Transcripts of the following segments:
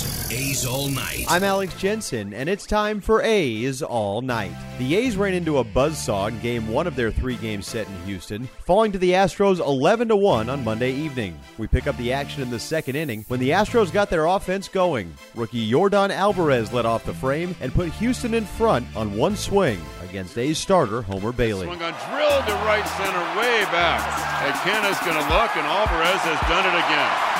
Here is A's All Night. I'm Alex Jensen, and it's time for A's All Night. The A's ran into a buzzsaw in game one of their three game set in Houston, falling to the Astros 11 1 on Monday evening. We pick up the action in the second inning when the Astros got their offense going. Rookie Yordan Alvarez led off the frame and put Houston in front on one swing against A's starter Homer Bailey. Swung on drilled to right center, way back. And Canha's going to look, and Alvarez has done it again.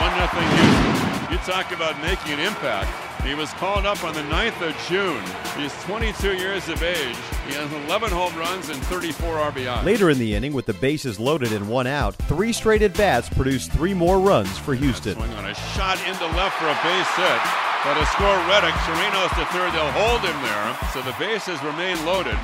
One nothing Houston. You talk about making an impact. He was called up on the 9th of June. He's 22 years of age. He has 11 home runs and 34 RBI. Later in the inning, with the bases loaded and one out, three straight at bats produced three more runs for Houston. Swing on a shot into left for a base hit. But to score Reddick, Chirinos to third, they'll hold him there. So the bases remain loaded.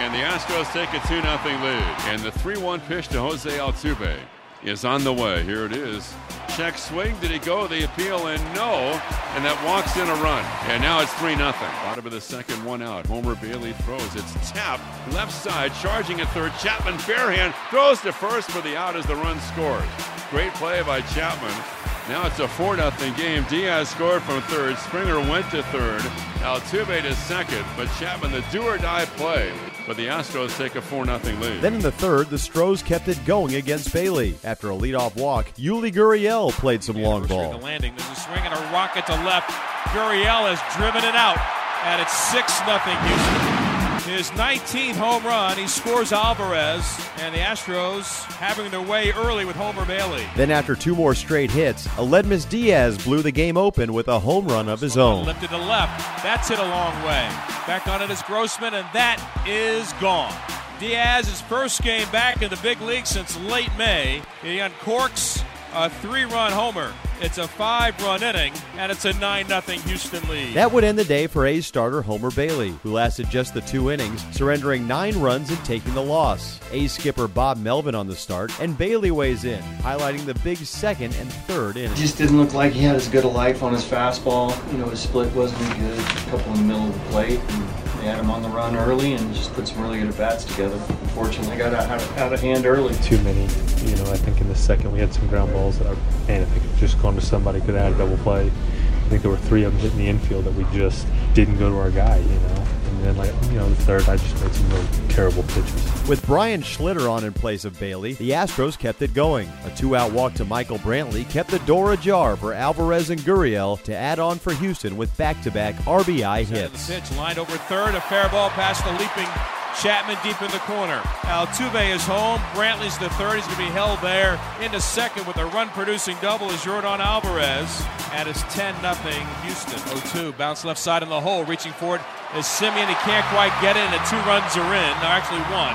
And the Astros take a 2 0 lead. And the 3 1 pitch to Jose Altuve is on the way. Here it is. Check swing. Did he go the appeal? And no. And that walks in a run. And now it's 3 0. Bottom of the second, one out. Homer Bailey throws. It's tapped. Left side, charging at third. Chapman, fair hand, throws to first for the out as the run scores. Great play by Chapman. Now it's a 4 0 game. Diaz scored from third. Springer went to third. Altuve to second. But Chapman, the do or die play. But the Astros take a 4 0 lead. Then in the third, the Stros kept it going against Bailey. After a leadoff walk, Yuli Gurriel played some long ball. The landing. There's a swing and a rocket to left. Gurriel has driven it out. And it's 6 0 Houston. His 19th home run, he scores Alvarez, and the Astros having their way early with Homer Bailey. Then, after two more straight hits, Aledmys Diaz blew the game open with a home run of his own. Lifted to left. That's hit a long way. Back on it is Grossman, and that is gone. Diaz's first game back in the big league since late May. He uncorks a three run homer. It's a five run inning, and it's a 9 0 Houston lead. That would end the day for A's starter Homer Bailey, who lasted just the two innings, surrendering nine runs and taking the loss. A's skipper Bob Melvin on the start, and Bailey weighs in, highlighting the big second and third innings. Just didn't look like he had as good a life on his fastball. You know, his split wasn't as good. A couple in the middle of the plate. And they had him on the run early and just put some really good at bats together. Unfortunately, got out, out of hand early. Too many. You know, I think in the second we had some ground balls that, I, man, if it could just gone to somebody, could have had a double play. I think there were three of them hitting the infield that we just didn't go to our guy, you know. And then, like, you know, the third, I just made some really terrible pitches. With Brian Schlitter on in place of Bailey, the Astros kept it going. A two out walk to Michael Brantley kept the door ajar for Alvarez and Gurriel to add on for Houston with back to back RBI hits. The pitch lined over third, a fair ball past the leaping Chapman deep in the corner. Altuve is home. Brantley's the third. He's going to be held there into second with a run producing double is Yordan Alvarez. And it's 10 0 Houston. 0 2. Bounce left side in the hole. Reaching for it is Semien. He can't quite get it, and the two runs are in. Actually, one.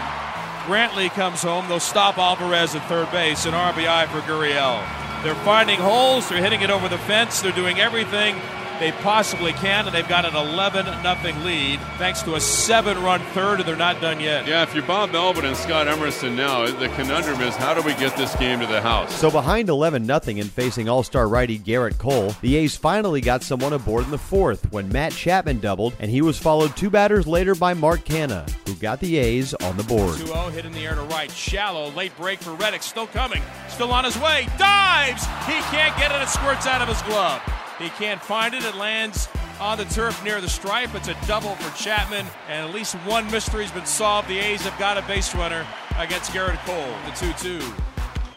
Brantley comes home. They'll stop Alvarez at third base. An RBI for Gurriel. They're finding holes. They're hitting it over the fence. They're doing everything they possibly can, and they've got an 11 nothing lead thanks to a seven run third, and they're not done yet. Yeah, if you're Bob Melvin and Scott Emerson now, the conundrum is how do we get this game to the house? So behind 11 nothing and facing all star righty Gerrit Cole, the A's finally got someone aboard in the fourth when Matt Chapman doubled, and he was followed two batters later by Mark Canha, who got the A's on the board. 2 0 hit in the air to right. Shallow, late break for Reddick, still coming, still on his way. Dives! He can't get it, it squirts out of his glove. He can't find it. It lands on the turf near the stripe. It's a double for Chapman, and at least one mystery's been solved. The A's have got a base runner against Gerrit Cole. The 2 2.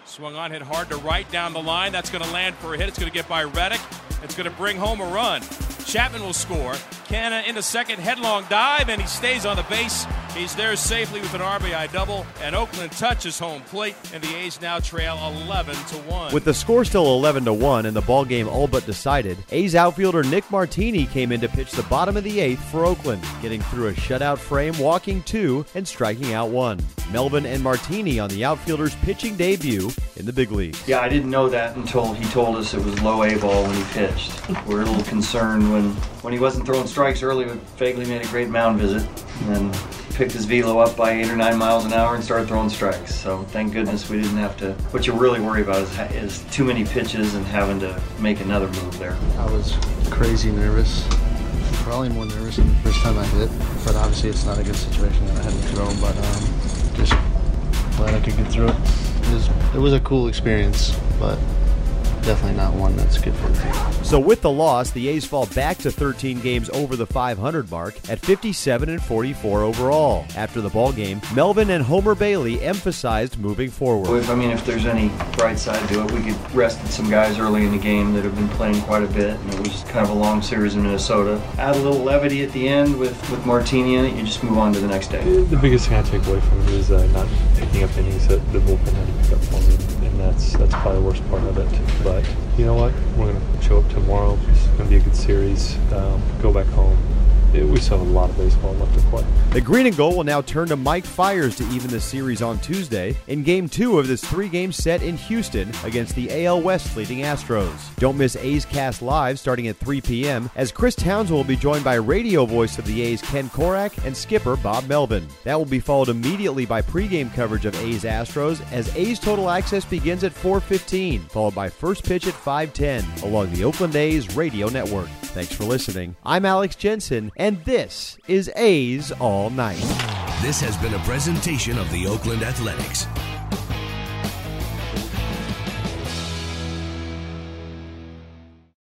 Swung on, hit hard to right down the line. That's going to land for a hit. It's going to get by Reddick. It's going to bring home a run. Chapman will score. Canha in into second, headlong dive, and he stays on the base He's there safely with an RBI double, and Oakland touches home plate, and the A's now trail 11 to 1. With the score still 11 to 1 and the ball game all but decided, A's outfielder Nick Martini came in to pitch the bottom of the 8th for Oakland, getting through a shutout frame, walking 2 and striking out 1. Melvin and Martini on the outfielder's pitching debut in the big leagues. Yeah, I didn't know that until he told us it was low A ball when he pitched. We were a little concerned when, when he wasn't throwing strikes early, but Phegley made a great mound visit and then picked his velo up by eight or nine miles an hour and started throwing strikes. So thank goodness we didn't have to. What you really worry about is, is too many pitches and having to make another move there. I was crazy nervous. Probably more nervous than the first time I hit, but obviously it's not a good situation that I had to throw. But um, just glad I could get through it. It was, it was a cool experience, but definitely not one that's good for the team. So with the loss, the A's fall back to 13 games over the 500 mark at 57 and 44 overall. After the ball game, Melvin and Homer Bailey emphasized moving forward. If, I mean, if there's any bright side to it, we could rested some guys early in the game that have been playing quite a bit, and it was kind of a long series in Minnesota. Add a little levity at the end with, with Martini in it, you just move on to the next day. The biggest thing I take away from it is uh, not picking up innings that the bullpen had to pick up for me, and that's that's probably the worst part of it. But you know what? We're gonna show up tomorrow. It's gonna be a good series. Um, go back home. It, we still have a lot of baseball left The green and gold will now turn to Mike Fiers to even the series on Tuesday in game two of this three game set in Houston against the AL West leading Astros. Don't miss A's Cast Live starting at 3 p.m. as Chris Townsend will be joined by radio voice of the A's Ken Korach and skipper Bob Melvin. That will be followed immediately by pregame coverage of A's Astros as A's Total Access begins at 4:15, followed by first pitch at 5:10 along the Oakland A's radio network. Thanks for listening. I'm Alex Jensen, and this is All Night. This has been a presentation of the Oakland Athletics.